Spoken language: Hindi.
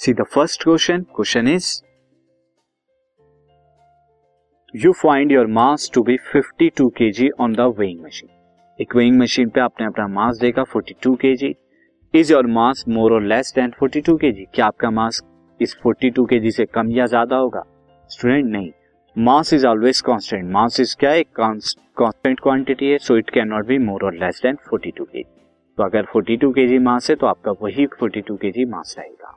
See the first question question is you find your mass to be 52 KG on the weighing machine एक वेइंग मशीन पे आपने अपना मास देखा 42 KG is your mass more or less than 42 KG क्या आपका मास इस 42 केजी से कम या ज़्यादा होगा? स्टूडेंट नहीं. Mass is always constant mass is क्या है? कांस्टेंट क्वांटिटी है. So it can not be more or less than 42 KG तो अगर 42 केजी मास है तो आपका वही 42 केजी मास रहेगा.